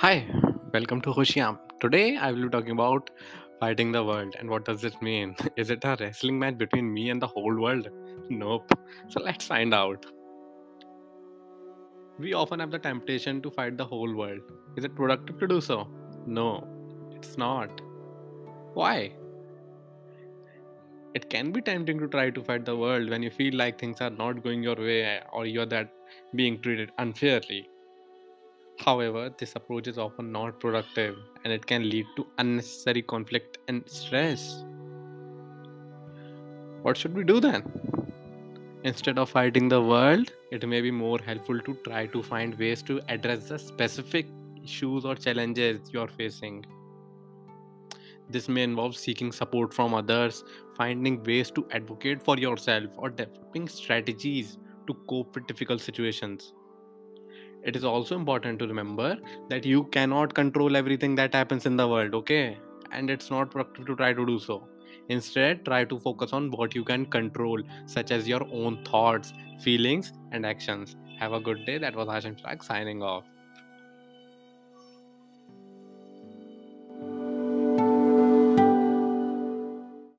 Hi, welcome to Hoshiam. Today I will be talking about fighting the world and what does it mean? Is it a wrestling match between me and the whole world? Nope. So let's find out. We often have the temptation to fight the whole world. Is it productive to do so? No, it's not. Why? It can be tempting to try to fight the world when you feel like things are not going your way or you're that being treated unfairly. However, this approach is often not productive and it can lead to unnecessary conflict and stress. What should we do then? Instead of fighting the world, it may be more helpful to try to find ways to address the specific issues or challenges you are facing. This may involve seeking support from others, finding ways to advocate for yourself, or developing strategies to cope with difficult situations. It is also important to remember that you cannot control everything that happens in the world, okay? And it's not productive to try to do so. Instead, try to focus on what you can control, such as your own thoughts, feelings, and actions. Have a good day. That was Hashim Shag signing off.